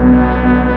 Música